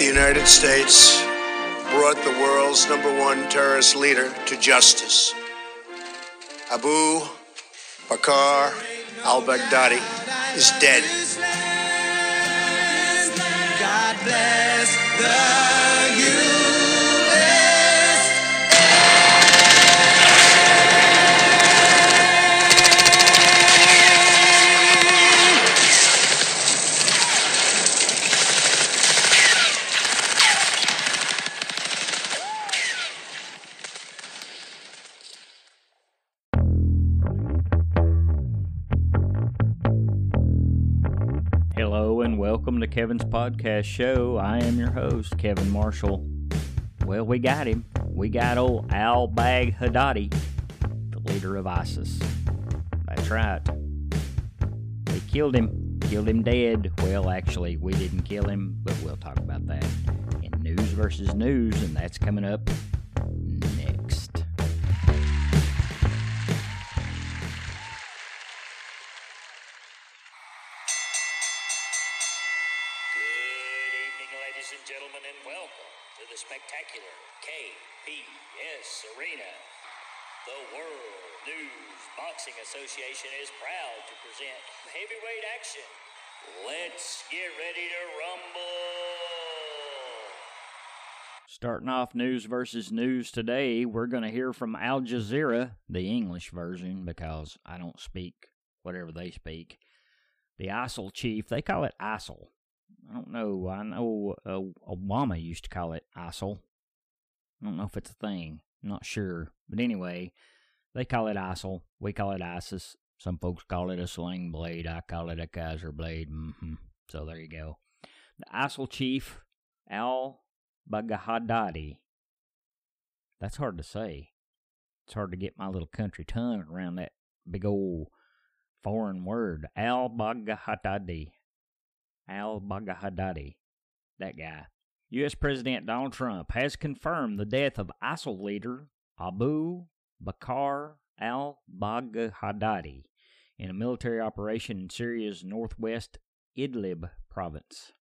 The United States brought the world's number one terrorist leader to justice. Abu Bakr al Baghdadi is dead. God bless the U.S. Kevin's podcast show. I am your host, Kevin Marshall. Well, we got him. We got old Al Baghdadi, the leader of ISIS. That's right. We killed him. Killed him dead. Well, actually, we didn't kill him, but we'll talk about that in News versus News, and that's coming up Boxing Association is proud to present heavyweight action. Let's get ready to rumble. Starting off news versus news today, we're going to hear from Al Jazeera, the English version, because I don't speak whatever they speak. The ISIL chief, they call it ISIL. I don't know. I know uh, Obama used to call it ISIL. I don't know if it's a thing. I'm not sure. But anyway, they call it ISIL. We call it ISIS. Some folks call it a sling blade. I call it a Kaiser blade. hmm So there you go. The ISIL chief, Al Baghdadi. That's hard to say. It's hard to get my little country tongue around that big old foreign word. Al Baghdadi. Al Baghdadi. That guy. U.S. President Donald Trump has confirmed the death of ISIL leader Abu Bakr al Baghdadi in a military operation in Syria's northwest Idlib province.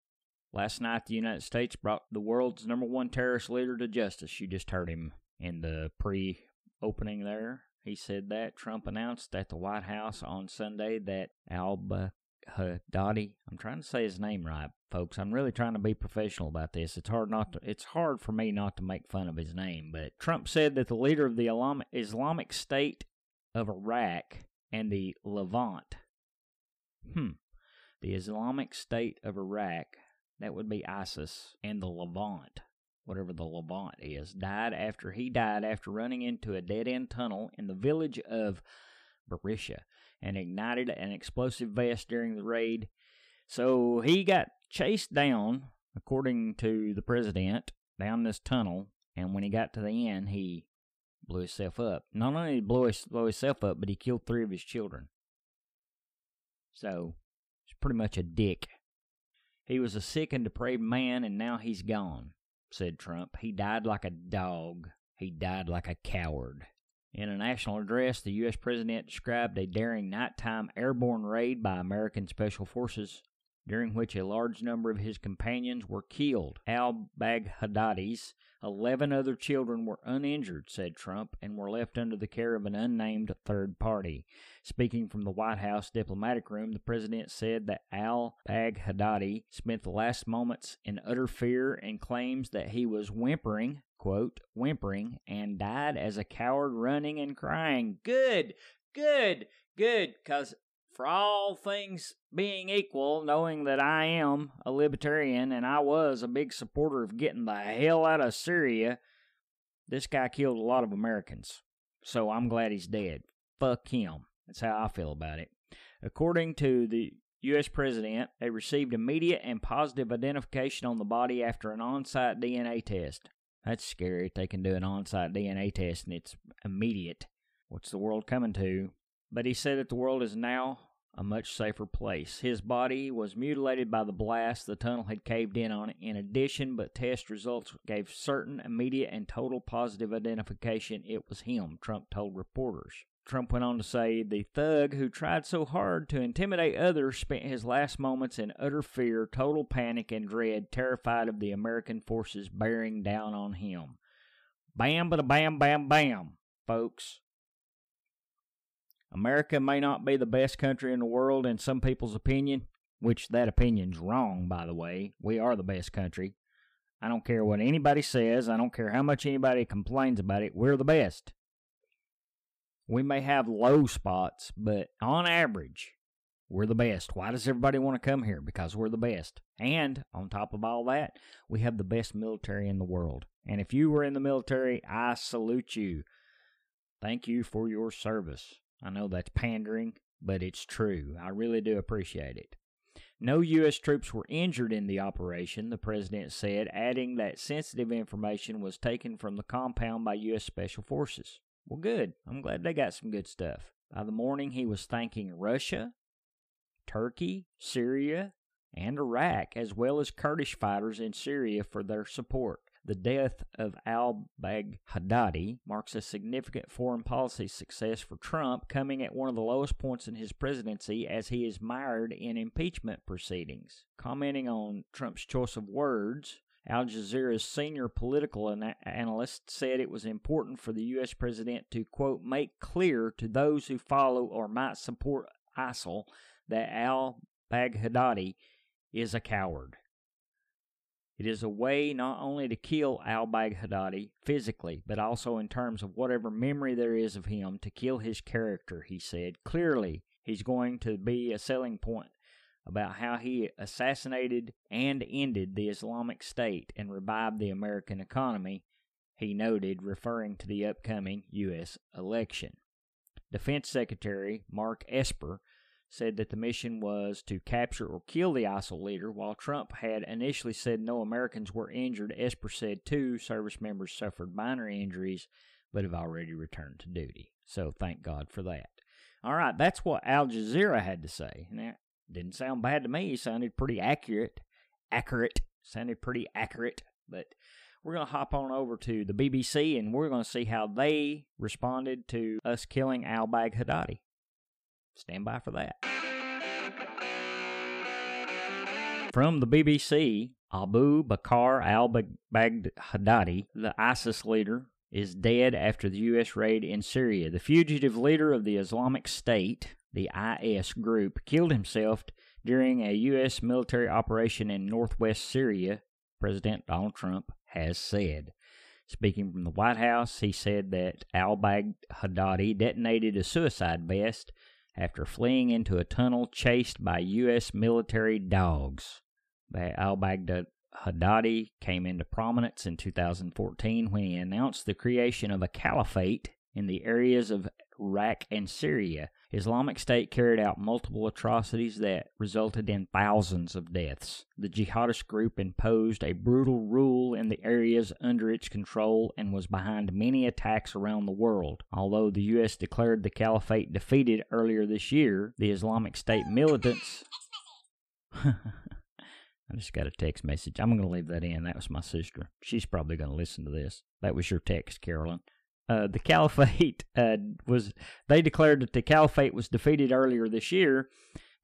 Last night, the United States brought the world's number one terrorist leader to justice. You just heard him in the pre opening there. He said that. Trump announced at the White House on Sunday that al Baghdadi, I'm trying to say his name right, folks. I'm really trying to be professional about this. It's hard not to, it's hard for me not to make fun of his name, but Trump said that the leader of the Islamic- State of Iraq and the Levant, hmm, the Islamic State of Iraq that would be ISIS, and the Levant, whatever the Levant is, died after he died after running into a dead end tunnel in the village of Barisha and ignited an explosive vest during the raid. So he got chased down, according to the president, down this tunnel, and when he got to the end, he blew himself up. Not only did he blow, his, blow himself up, but he killed three of his children. So, he's pretty much a dick. He was a sick and depraved man, and now he's gone, said Trump. He died like a dog. He died like a coward. In a national address, the U.S. president described a daring nighttime airborne raid by American Special Forces, during which a large number of his companions were killed. Al Baghdadi's 11 other children were uninjured, said Trump, and were left under the care of an unnamed third party. Speaking from the White House diplomatic room, the president said that Al Baghdadi spent the last moments in utter fear and claims that he was whimpering, quote, whimpering, and died as a coward running and crying. Good, good, good, because for all things being equal, knowing that I am a libertarian and I was a big supporter of getting the hell out of Syria, this guy killed a lot of Americans. So I'm glad he's dead. Fuck him. That's how I feel about it. According to the U.S. President, they received immediate and positive identification on the body after an on site DNA test. That's scary they can do an on site DNA test and it's immediate. What's the world coming to? But he said that the world is now a much safer place. His body was mutilated by the blast. The tunnel had caved in on it. In addition, but test results gave certain immediate and total positive identification it was him, Trump told reporters. Trump went on to say the thug who tried so hard to intimidate others spent his last moments in utter fear, total panic, and dread, terrified of the American forces bearing down on him. Bam, bada, bam, bam, bam, folks. America may not be the best country in the world in some people's opinion, which that opinion's wrong, by the way. We are the best country. I don't care what anybody says. I don't care how much anybody complains about it. We're the best. We may have low spots, but on average, we're the best. Why does everybody want to come here? Because we're the best. And on top of all that, we have the best military in the world. And if you were in the military, I salute you. Thank you for your service. I know that's pandering, but it's true. I really do appreciate it. No U.S. troops were injured in the operation, the president said, adding that sensitive information was taken from the compound by U.S. Special Forces. Well, good. I'm glad they got some good stuff. By the morning, he was thanking Russia, Turkey, Syria, and Iraq, as well as Kurdish fighters in Syria for their support. The death of al Baghdadi marks a significant foreign policy success for Trump, coming at one of the lowest points in his presidency as he is mired in impeachment proceedings. Commenting on Trump's choice of words, Al Jazeera's senior political an- analyst said it was important for the U.S. president to, quote, make clear to those who follow or might support ISIL that al Baghdadi is a coward. It is a way not only to kill al Baghdadi physically, but also in terms of whatever memory there is of him to kill his character, he said. Clearly, he's going to be a selling point about how he assassinated and ended the Islamic State and revived the American economy, he noted, referring to the upcoming U.S. election. Defense Secretary Mark Esper said that the mission was to capture or kill the ISIL leader, while Trump had initially said no Americans were injured. Esper said two service members suffered minor injuries but have already returned to duty. So thank God for that. All right, that's what Al Jazeera had to say. Now, didn't sound bad to me. Sounded pretty accurate. Accurate. Sounded pretty accurate. But we're going to hop on over to the BBC and we're going to see how they responded to us killing al Baghdadi. Stand by for that. From the BBC, Abu Bakr al Baghdadi, the ISIS leader, is dead after the U.S. raid in Syria. The fugitive leader of the Islamic State, the IS group, killed himself during a U.S. military operation in northwest Syria, President Donald Trump has said. Speaking from the White House, he said that al Baghdadi detonated a suicide vest after fleeing into a tunnel chased by U.S. military dogs. Al Baghdadi came into prominence in 2014 when he announced the creation of a caliphate in the areas of Iraq and Syria Islamic State carried out multiple atrocities that resulted in thousands of deaths. The jihadist group imposed a brutal rule in the areas under its control and was behind many attacks around the world. Although the U.S. declared the caliphate defeated earlier this year, the Islamic State militants. I just got a text message. I'm going to leave that in. That was my sister. She's probably going to listen to this. That was your text, Carolyn. Uh, the caliphate uh, was they declared that the caliphate was defeated earlier this year.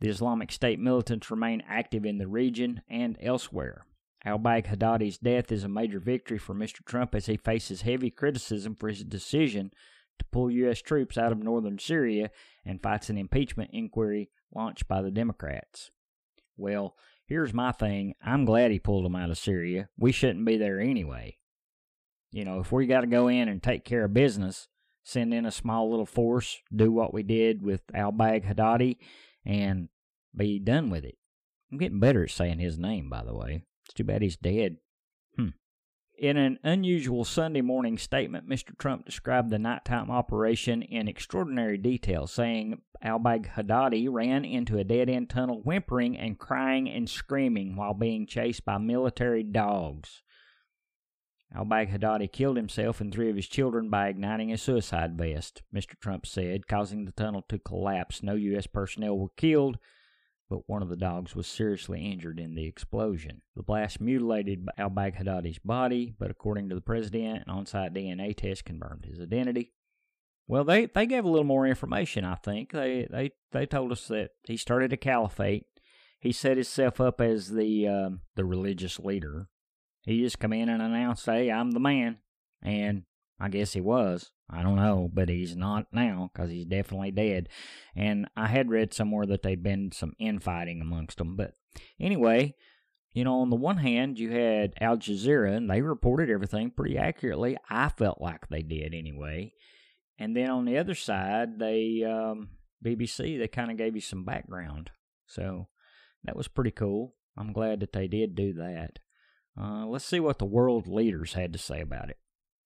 The Islamic State militants remain active in the region and elsewhere. Al Baghdadi's death is a major victory for Mr. Trump as he faces heavy criticism for his decision to pull U.S. troops out of northern Syria and fights an impeachment inquiry launched by the Democrats. Well, here's my thing I'm glad he pulled them out of Syria. We shouldn't be there anyway. You know, if we got to go in and take care of business, send in a small little force, do what we did with Al Baghdadi, and be done with it. I'm getting better at saying his name, by the way. It's too bad he's dead. Hmm. In an unusual Sunday morning statement, Mr. Trump described the nighttime operation in extraordinary detail, saying al Baghdadi ran into a dead end tunnel whimpering and crying and screaming while being chased by military dogs. Al Baghdadi killed himself and three of his children by igniting a suicide vest, Mr. Trump said, causing the tunnel to collapse. No U.S. personnel were killed, but one of the dogs was seriously injured in the explosion. The blast mutilated al Baghdadi's body, but according to the president, an on site DNA test confirmed his identity. Well, they, they gave a little more information. I think they they they told us that he started a caliphate. He set himself up as the um, the religious leader. He just come in and announced, "Hey, I'm the man," and I guess he was. I don't know, but he's not now because he's definitely dead. And I had read somewhere that they'd been some infighting amongst them. But anyway, you know, on the one hand, you had Al Jazeera, and they reported everything pretty accurately. I felt like they did anyway. And then on the other side, they um, BBC they kind of gave you some background, so that was pretty cool. I'm glad that they did do that. Uh, let's see what the world leaders had to say about it.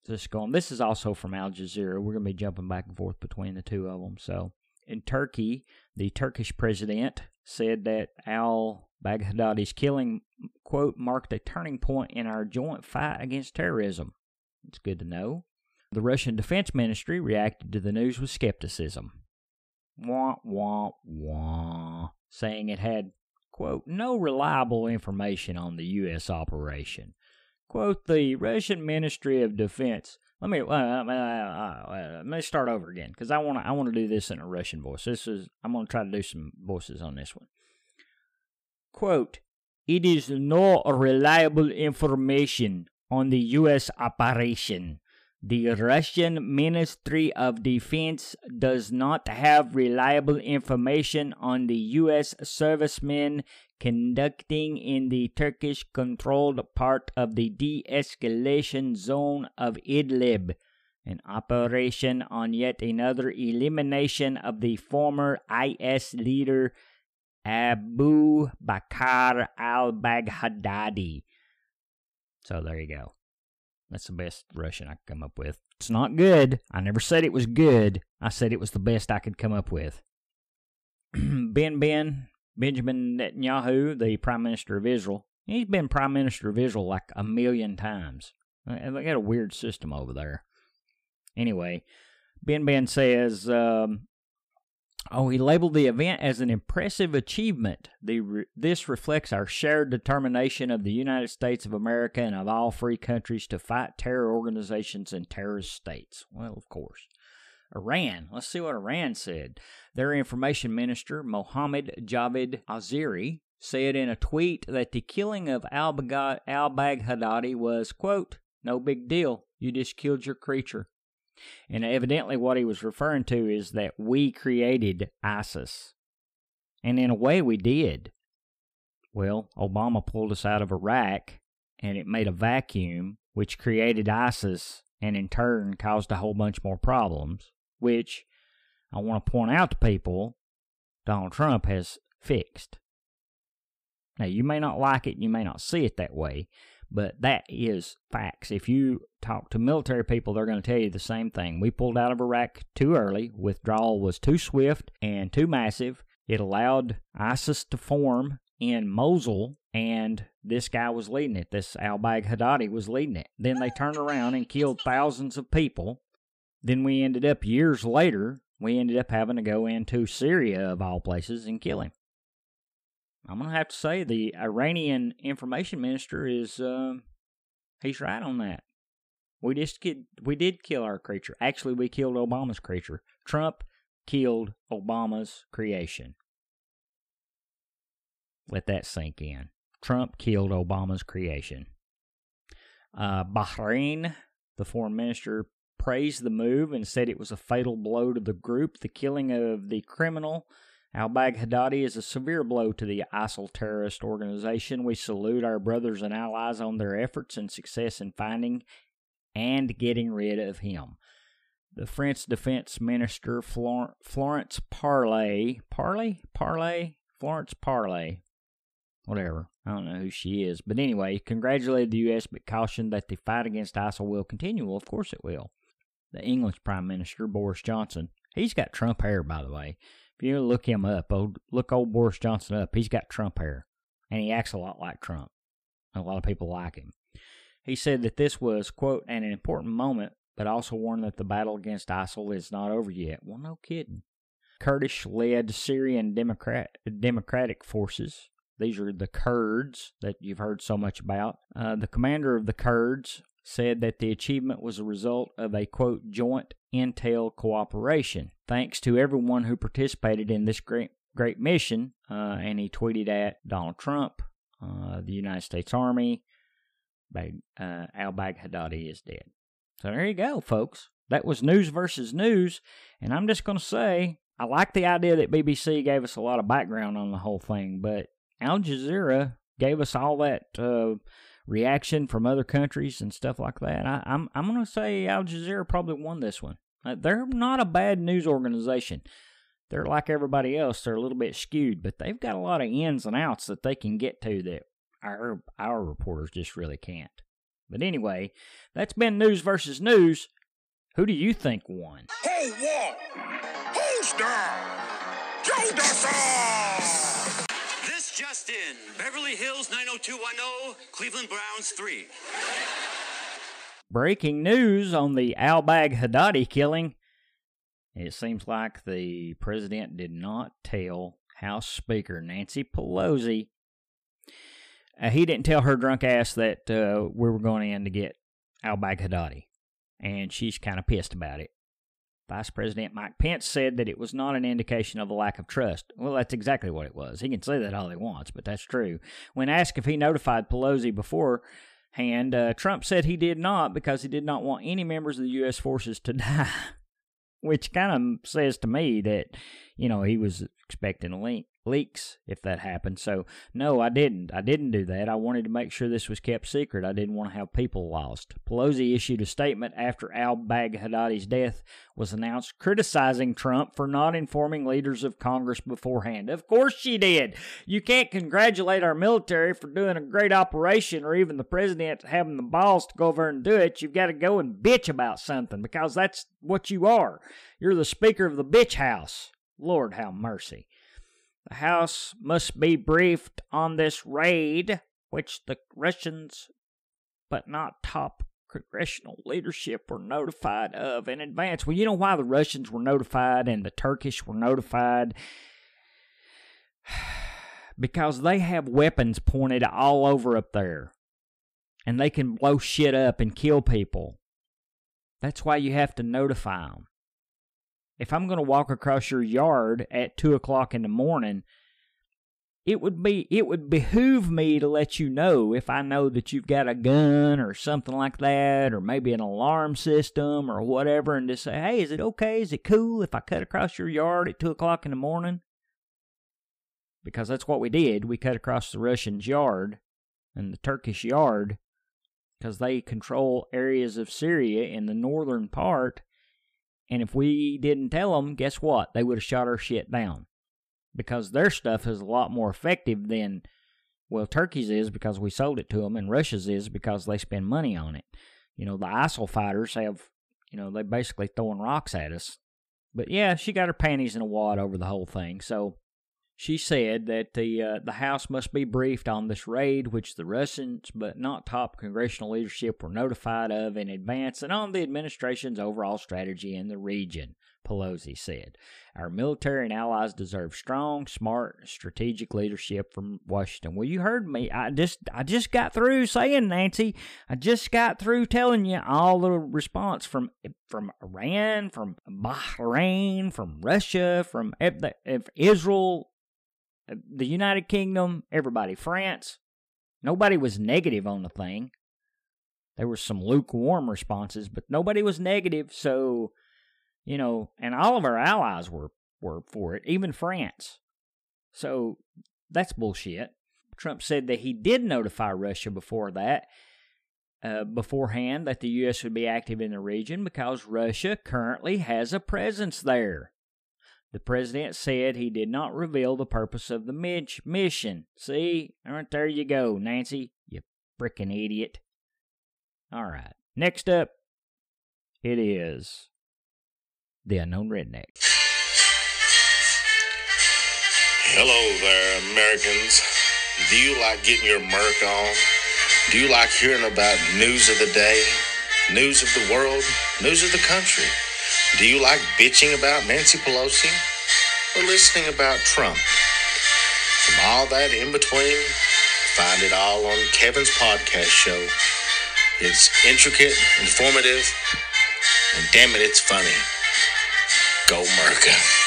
Just going. This is also from Al Jazeera. We're going to be jumping back and forth between the two of them. So in Turkey, the Turkish president said that Al Baghdadi's killing, quote, marked a turning point in our joint fight against terrorism. It's good to know. The Russian Defense Ministry reacted to the news with skepticism. Wah, wah, wah, saying it had, quote, no reliable information on the U.S. operation. Quote, the Russian Ministry of Defense. Let me uh, uh, uh, uh let me start over again because I want to I want to do this in a Russian voice. This is I'm going to try to do some voices on this one. Quote, it is no reliable information on the U.S. operation the Russian Ministry of Defense does not have reliable information on the U.S. servicemen conducting in the Turkish controlled part of the de escalation zone of Idlib, an operation on yet another elimination of the former IS leader Abu Bakr al Baghdadi. So there you go. That's the best Russian I could come up with. It's not good. I never said it was good. I said it was the best I could come up with. ben Ben, Benjamin Netanyahu, the Prime Minister of Israel, he's been Prime Minister of Israel like a million times. They got a weird system over there. Anyway, Ben Ben says um, Oh, he labeled the event as an impressive achievement. The, this reflects our shared determination of the United States of America and of all free countries to fight terror organizations and terrorist states. Well, of course. Iran. Let's see what Iran said. Their information minister, Mohammad Javad Azari, said in a tweet that the killing of al Baghdadi was, quote, no big deal. You just killed your creature. And evidently, what he was referring to is that we created ISIS. And in a way, we did. Well, Obama pulled us out of Iraq, and it made a vacuum, which created ISIS, and in turn caused a whole bunch more problems, which I want to point out to people Donald Trump has fixed. Now, you may not like it, you may not see it that way, but that is facts. If you talk to military people, they're going to tell you the same thing. We pulled out of Iraq too early. Withdrawal was too swift and too massive. It allowed ISIS to form in Mosul, and this guy was leading it. This al Baghdadi was leading it. Then they turned around and killed thousands of people. Then we ended up years later, we ended up having to go into Syria, of all places, and kill him. I'm gonna have to say the Iranian information minister is uh, he's right on that. We just kid, we did kill our creature. Actually, we killed Obama's creature. Trump killed Obama's creation. Let that sink in. Trump killed Obama's creation. Uh, Bahrain, the foreign minister, praised the move and said it was a fatal blow to the group. The killing of the criminal Al Baghdadi is a severe blow to the ISIL terrorist organization. We salute our brothers and allies on their efforts and success in finding and getting rid of him. The French Defense Minister Flor- Florence Parly, Parly, Parly, Florence Parly, whatever. I don't know who she is, but anyway, congratulated the U.S. but cautioned that the fight against ISIL will continue. Well, of course it will. The English Prime Minister Boris Johnson, he's got Trump hair, by the way. If you look him up, old, look old Boris Johnson up. He's got Trump hair, and he acts a lot like Trump. A lot of people like him. He said that this was, quote, an important moment, but also warned that the battle against ISIL is not over yet. Well, no kidding. Kurdish led Syrian Democrat, Democratic Forces. These are the Kurds that you've heard so much about. Uh, the commander of the Kurds said that the achievement was a result of a, quote, joint intel cooperation. Thanks to everyone who participated in this great great mission. Uh, and he tweeted at Donald Trump, uh, the United States Army, Bag, uh, Al Baghdadi is dead. So there you go, folks. That was news versus news. And I'm just going to say, I like the idea that BBC gave us a lot of background on the whole thing, but Al Jazeera gave us all that uh, reaction from other countries and stuff like that. I, am I'm, I'm going to say Al Jazeera probably won this one. Uh, they're not a bad news organization. They're like everybody else. They're a little bit skewed, but they've got a lot of ins and outs that they can get to that our our reporters just really can't. But anyway, that's been news versus news. Who do you think won? Who won? Who's down? Joe! This just in. Beverly Hills 90210, Cleveland Browns 3. Breaking news on the Al Baghdadi killing. It seems like the president did not tell House Speaker Nancy Pelosi uh, he didn't tell her drunk ass that uh, we were going in to get al Baghdadi, and she's kind of pissed about it. Vice President Mike Pence said that it was not an indication of a lack of trust. Well, that's exactly what it was. He can say that all he wants, but that's true. When asked if he notified Pelosi beforehand, uh, Trump said he did not because he did not want any members of the U.S. forces to die, which kind of says to me that, you know, he was expecting leaks if that happened. So, no, I didn't. I didn't do that. I wanted to make sure this was kept secret. I didn't want to have people lost. Pelosi issued a statement after al Baghdadi's death was announced criticizing Trump for not informing leaders of Congress beforehand. Of course she did. You can't congratulate our military for doing a great operation or even the president having the balls to go over and do it. You've got to go and bitch about something because that's what you are. You're the Speaker of the bitch house. Lord have mercy. The House must be briefed on this raid, which the Russians, but not top congressional leadership, were notified of in advance. Well, you know why the Russians were notified and the Turkish were notified? because they have weapons pointed all over up there. And they can blow shit up and kill people. That's why you have to notify them if I'm going to walk across your yard at two o'clock in the morning, it would be it would behoove me to let you know if I know that you've got a gun or something like that, or maybe an alarm system or whatever, and just say, hey, is it okay? Is it cool if I cut across your yard at two o'clock in the morning? Because that's what we did. We cut across the Russians' yard and the Turkish yard because they control areas of Syria in the northern part and if we didn't tell them, guess what? They would have shot our shit down. Because their stuff is a lot more effective than, well, Turkey's is because we sold it to them, and Russia's is because they spend money on it. You know, the ISIL fighters have, you know, they're basically throwing rocks at us. But yeah, she got her panties in a wad over the whole thing. So she said that the uh, the House must be briefed on this raid, which the Russians, but not top congressional leadership, were notified of in advance, and on the administration's overall strategy in the region. Pelosi said, "Our military and allies deserve strong, smart, strategic leadership from Washington." Well, you heard me. I just I just got through saying, Nancy. I just got through telling you all the response from from Iran, from Bahrain, from Russia, from if Israel the United Kingdom, everybody, France, nobody was negative on the thing. There were some lukewarm responses, but nobody was negative. So, you know, and all of our allies were were for it, even France. So that's bullshit. Trump said that he did notify Russia before that, uh, beforehand, that the U.S. would be active in the region because Russia currently has a presence there. The president said he did not reveal the purpose of the Mitch mission. See, right there you go, Nancy, you frickin' idiot. All right, next up, it is the unknown redneck. Hello there, Americans. Do you like getting your murk on? Do you like hearing about news of the day, news of the world, news of the country? Do you like bitching about Nancy Pelosi or listening about Trump? From all that in between, find it all on Kevin's podcast show. It's intricate, informative, And damn it, it's funny. Go Merca.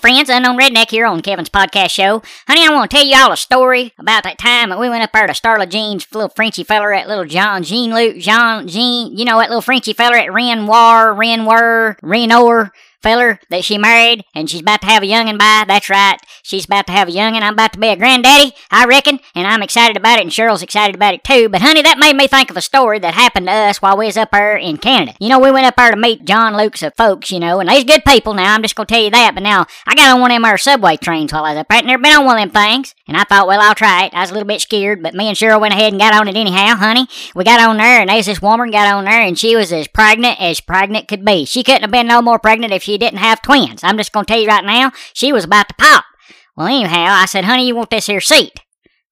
Friends, Unknown Redneck here on Kevin's podcast show. Honey, I want to tell you all a story about that time that we went up there to Starla Jean's little Frenchy feller at little John Jean Luke Jean Jean, you know that little Frenchy feller at Renoir, Renoir, Renoir feller that she married and she's about to have a youngin' by. That's right. She's about to have a youngin'. I'm about to be a granddaddy, I reckon, and I'm excited about it and Cheryl's excited about it too. But honey, that made me think of a story that happened to us while we was up there in Canada. You know, we went up there to meet John Luke's folks, you know, and they's good people now. I'm just gonna tell you that. But now I got on one of them there subway trains while I was up there. I'd never been on one of them things. And I thought, well, I'll try it. I was a little bit scared, but me and Cheryl went ahead and got on it anyhow, honey. We got on there, and there's this woman got on there, and she was as pregnant as pregnant could be. She couldn't have been no more pregnant if she didn't have twins. I'm just going to tell you right now, she was about to pop. Well, anyhow, I said, honey, you want this here seat?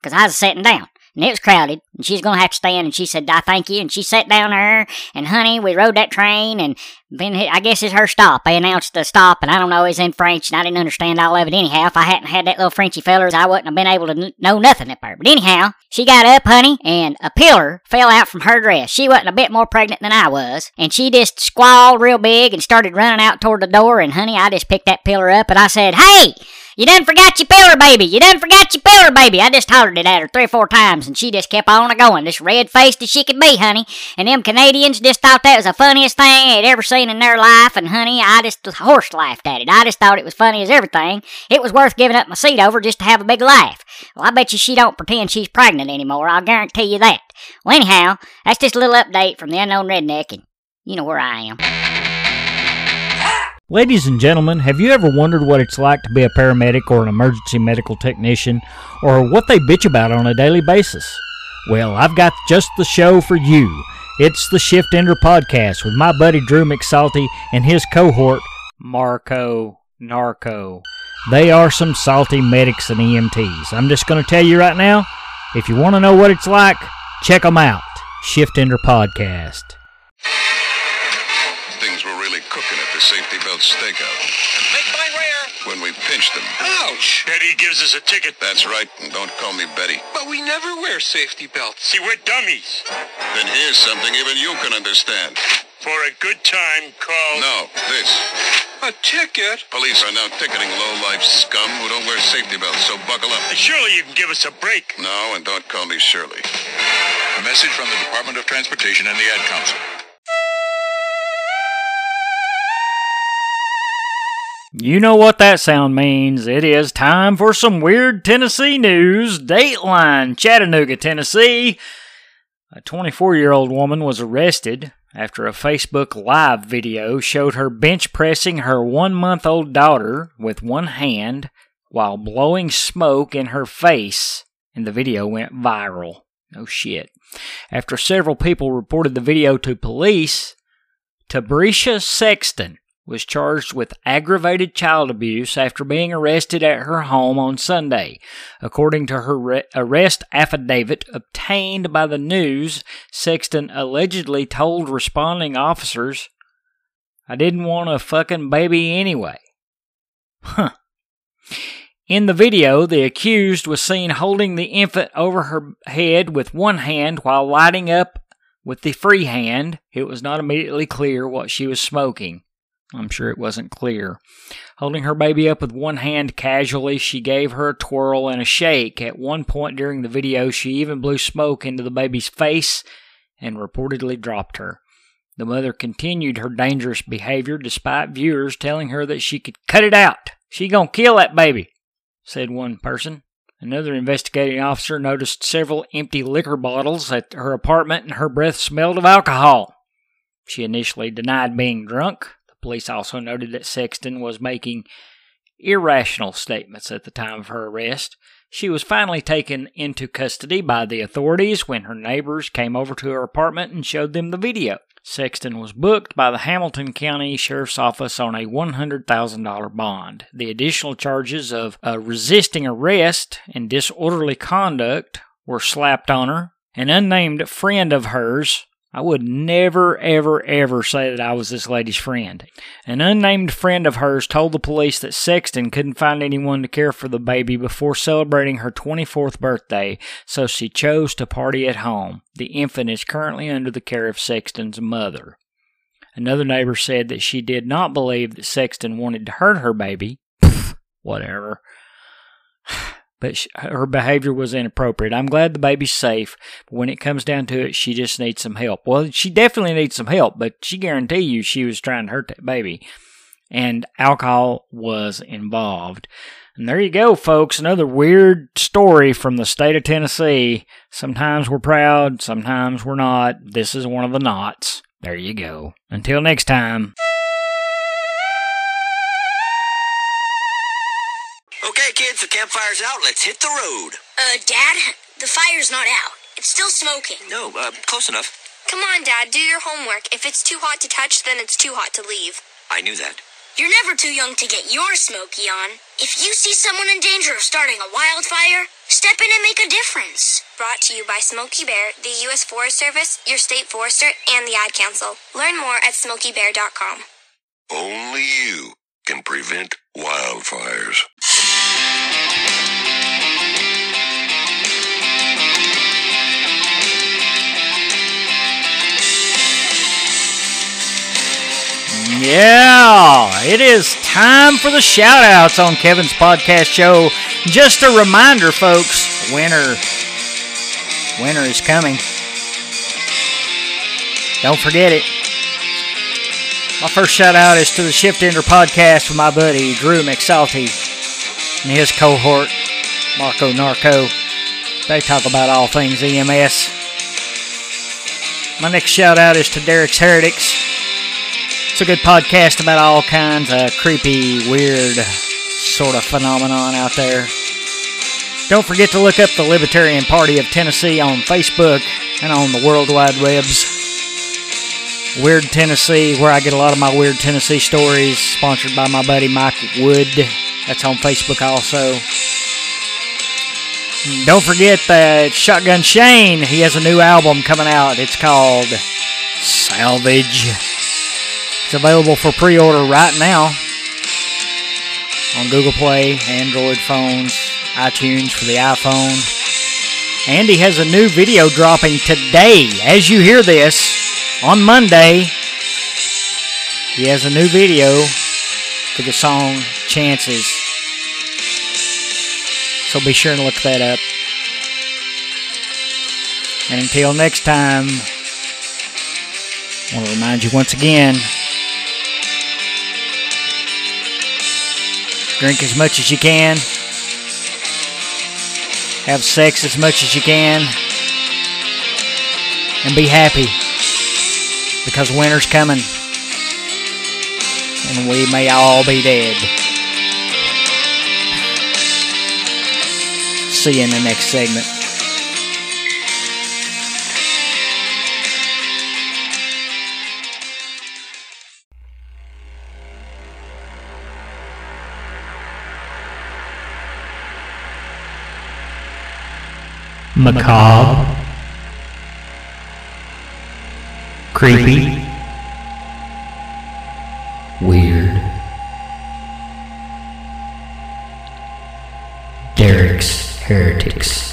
Because I was sitting down. And it was crowded, and she's gonna have to stand. And she said, "I thank you." And she sat down there, and honey, we rode that train, and then I guess it's her stop. They announced the stop, and I don't know, it's in French, and I didn't understand all of it anyhow. If I hadn't had that little Frenchy fellers, I wouldn't have been able to n- know nothing up there. But anyhow, she got up, honey, and a pillar fell out from her dress. She wasn't a bit more pregnant than I was, and she just squalled real big and started running out toward the door. And honey, I just picked that pillar up, and I said, "Hey!" You done forgot your pillar, baby. You done forgot your pillar, baby. I just hollered it at her three or four times, and she just kept on a going, just red faced as she could be, honey. And them Canadians just thought that was the funniest thing they'd ever seen in their life, and honey, I just horse laughed at it. I just thought it was funny as everything. It was worth giving up my seat over just to have a big laugh. Well, I bet you she don't pretend she's pregnant anymore. I'll guarantee you that. Well, anyhow, that's just a little update from the unknown redneck, and you know where I am. Ladies and gentlemen, have you ever wondered what it's like to be a paramedic or an emergency medical technician, or what they bitch about on a daily basis? Well, I've got just the show for you. It's the Shift Ender Podcast with my buddy Drew McSalty and his cohort, Marco Narco. They are some salty medics and EMTs. I'm just going to tell you right now if you want to know what it's like, check them out. Shift Ender Podcast. Things were really cooking at the Safety Belt Stakeout. Make mine rare. When we pinch them. Ouch! Betty gives us a ticket. That's right, and don't call me Betty. But we never wear safety belts. See, we're dummies. Then here's something even you can understand. For a good time, call. No, this. A ticket? Police are now ticketing low-life scum who don't wear safety belts, so buckle up. Surely you can give us a break. No, and don't call me Shirley. A message from the Department of Transportation and the Ad Council. You know what that sound means. It is time for some weird Tennessee news. Dateline, Chattanooga, Tennessee. A 24 year old woman was arrested after a Facebook Live video showed her bench pressing her one month old daughter with one hand while blowing smoke in her face, and the video went viral. No shit. After several people reported the video to police, Tabrisha Sexton was charged with aggravated child abuse after being arrested at her home on Sunday. According to her re- arrest affidavit obtained by the news, Sexton allegedly told responding officers, I didn't want a fucking baby anyway. Huh. In the video, the accused was seen holding the infant over her head with one hand while lighting up with the free hand. It was not immediately clear what she was smoking. I'm sure it wasn't clear. Holding her baby up with one hand casually, she gave her a twirl and a shake. At one point during the video, she even blew smoke into the baby's face and reportedly dropped her. The mother continued her dangerous behavior despite viewers telling her that she could cut it out. She gonna kill that baby, said one person. Another investigating officer noticed several empty liquor bottles at her apartment and her breath smelled of alcohol. She initially denied being drunk. Police also noted that Sexton was making irrational statements at the time of her arrest. She was finally taken into custody by the authorities when her neighbors came over to her apartment and showed them the video. Sexton was booked by the Hamilton County Sheriff's Office on a $100,000 bond. The additional charges of uh, resisting arrest and disorderly conduct were slapped on her. An unnamed friend of hers I would never, ever, ever say that I was this lady's friend. An unnamed friend of hers told the police that Sexton couldn't find anyone to care for the baby before celebrating her 24th birthday, so she chose to party at home. The infant is currently under the care of Sexton's mother. Another neighbor said that she did not believe that Sexton wanted to hurt her baby. Whatever but she, her behavior was inappropriate. I'm glad the baby's safe, but when it comes down to it, she just needs some help. Well, she definitely needs some help, but she guarantee you she was trying to hurt that baby. And alcohol was involved. And there you go, folks. Another weird story from the state of Tennessee. Sometimes we're proud, sometimes we're not. This is one of the knots. There you go. Until next time. Campfire's out. Let's hit the road. Uh, Dad, the fire's not out. It's still smoking. No, uh, close enough. Come on, Dad, do your homework. If it's too hot to touch, then it's too hot to leave. I knew that. You're never too young to get your smoky on. If you see someone in danger of starting a wildfire, step in and make a difference. Brought to you by Smokey Bear, the U.S. Forest Service, your state forester, and the Ad Council. Learn more at smokeybear.com. Only you can prevent wildfires. Yeah, it is time for the shout outs on Kevin's podcast show. Just a reminder, folks, winter winter is coming. Don't forget it. My first shout out is to the Shift Ender podcast with my buddy Drew McSalty and his cohort, Marco Narco. They talk about all things EMS. My next shout out is to Derek's Heretics. It's a good podcast about all kinds of creepy, weird sort of phenomenon out there. Don't forget to look up the Libertarian Party of Tennessee on Facebook and on the World Wide Webs. Weird Tennessee, where I get a lot of my Weird Tennessee stories, sponsored by my buddy Mike Wood. That's on Facebook also. Don't forget that Shotgun Shane, he has a new album coming out. It's called Salvage. It's available for pre order right now on Google Play, Android phones, iTunes for the iPhone. And he has a new video dropping today. As you hear this, on Monday, he has a new video for the song Chances. So be sure and look that up. And until next time, I want to remind you once again drink as much as you can, have sex as much as you can, and be happy because winter's coming and we may all be dead. See you in the next segment. macabre, creepy, Heretics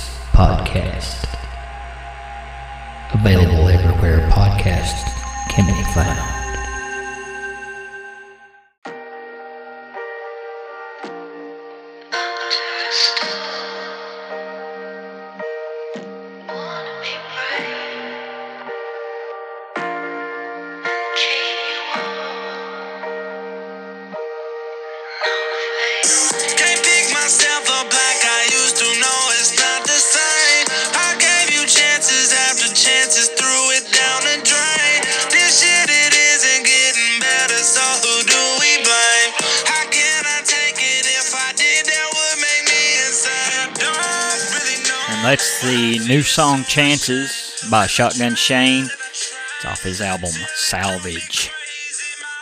that's the new song Chances by Shotgun Shane. It's off his album Salvage.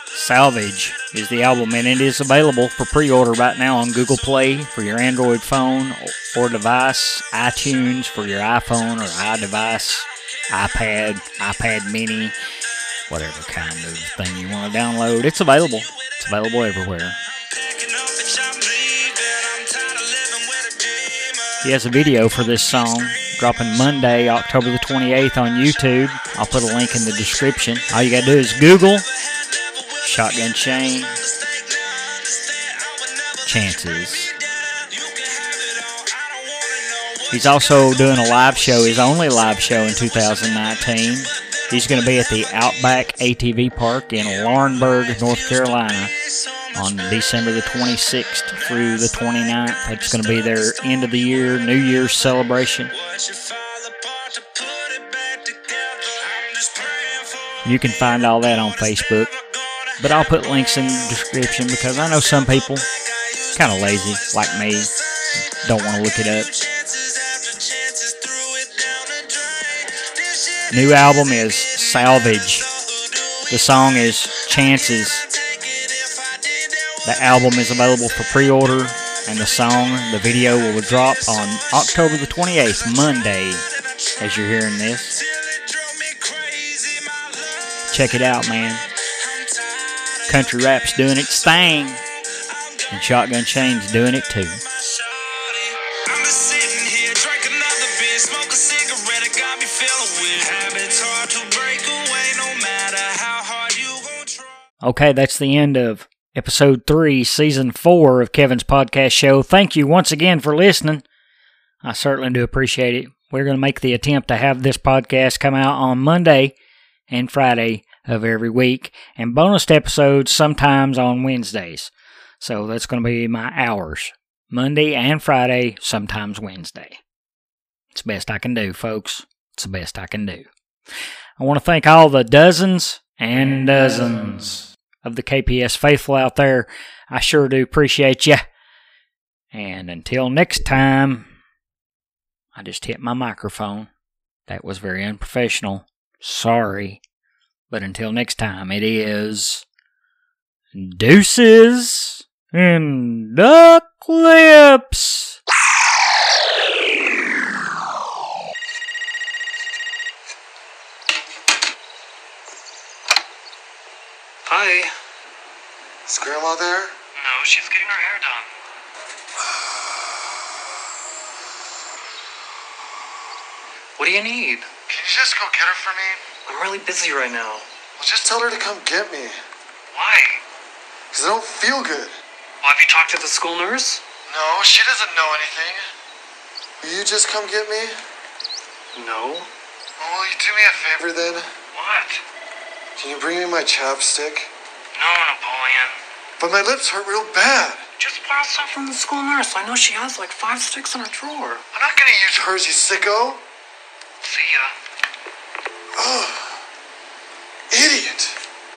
Salvage is the album, and it is available for pre order right now on Google Play for your Android phone or device, iTunes for your iPhone or iDevice. iPad, iPad Mini, whatever kind of thing you want to download. It's available. It's available everywhere. He has a video for this song dropping Monday, October the 28th on YouTube. I'll put a link in the description. All you gotta do is Google Shotgun Shane Chances. He's also doing a live show, his only live show in 2019. He's going to be at the Outback ATV Park in Laurinburg, North Carolina on December the 26th through the 29th. It's going to be their end of the year, New Year's celebration. You can find all that on Facebook. But I'll put links in the description because I know some people kind of lazy, like me, don't want to look it up. New album is Salvage. The song is Chances. The album is available for pre order, and the song, the video, will drop on October the 28th, Monday, as you're hearing this. Check it out, man. Country rap's doing its thing, and Shotgun Shane's doing it too. Okay, that's the end of episode three, season four of Kevin's podcast show. Thank you once again for listening. I certainly do appreciate it. We're going to make the attempt to have this podcast come out on Monday and Friday of every week, and bonus episodes sometimes on Wednesdays. So that's going to be my hours Monday and Friday, sometimes Wednesday. It's the best I can do, folks. It's the best I can do. I want to thank all the dozens and dozens of the KPS faithful out there. I sure do appreciate you. And until next time, I just hit my microphone. That was very unprofessional. Sorry. But until next time, it is deuces and duck lips. Hi. Is Grandma there? No, she's getting her hair done. What do you need? Can you just go get her for me? I'm really busy right now. Well, just tell her to come get me. Why? Because I don't feel good. Well, have you talked to the school nurse? No, she doesn't know anything. Will you just come get me? No. Well, will you do me a favor then? What? Can you bring me my chapstick? But my lips hurt real bad. Just borrow some from the school nurse. I know she has like five sticks in her drawer. I'm not gonna use hers, you sicko. See ya. Ugh. Idiot.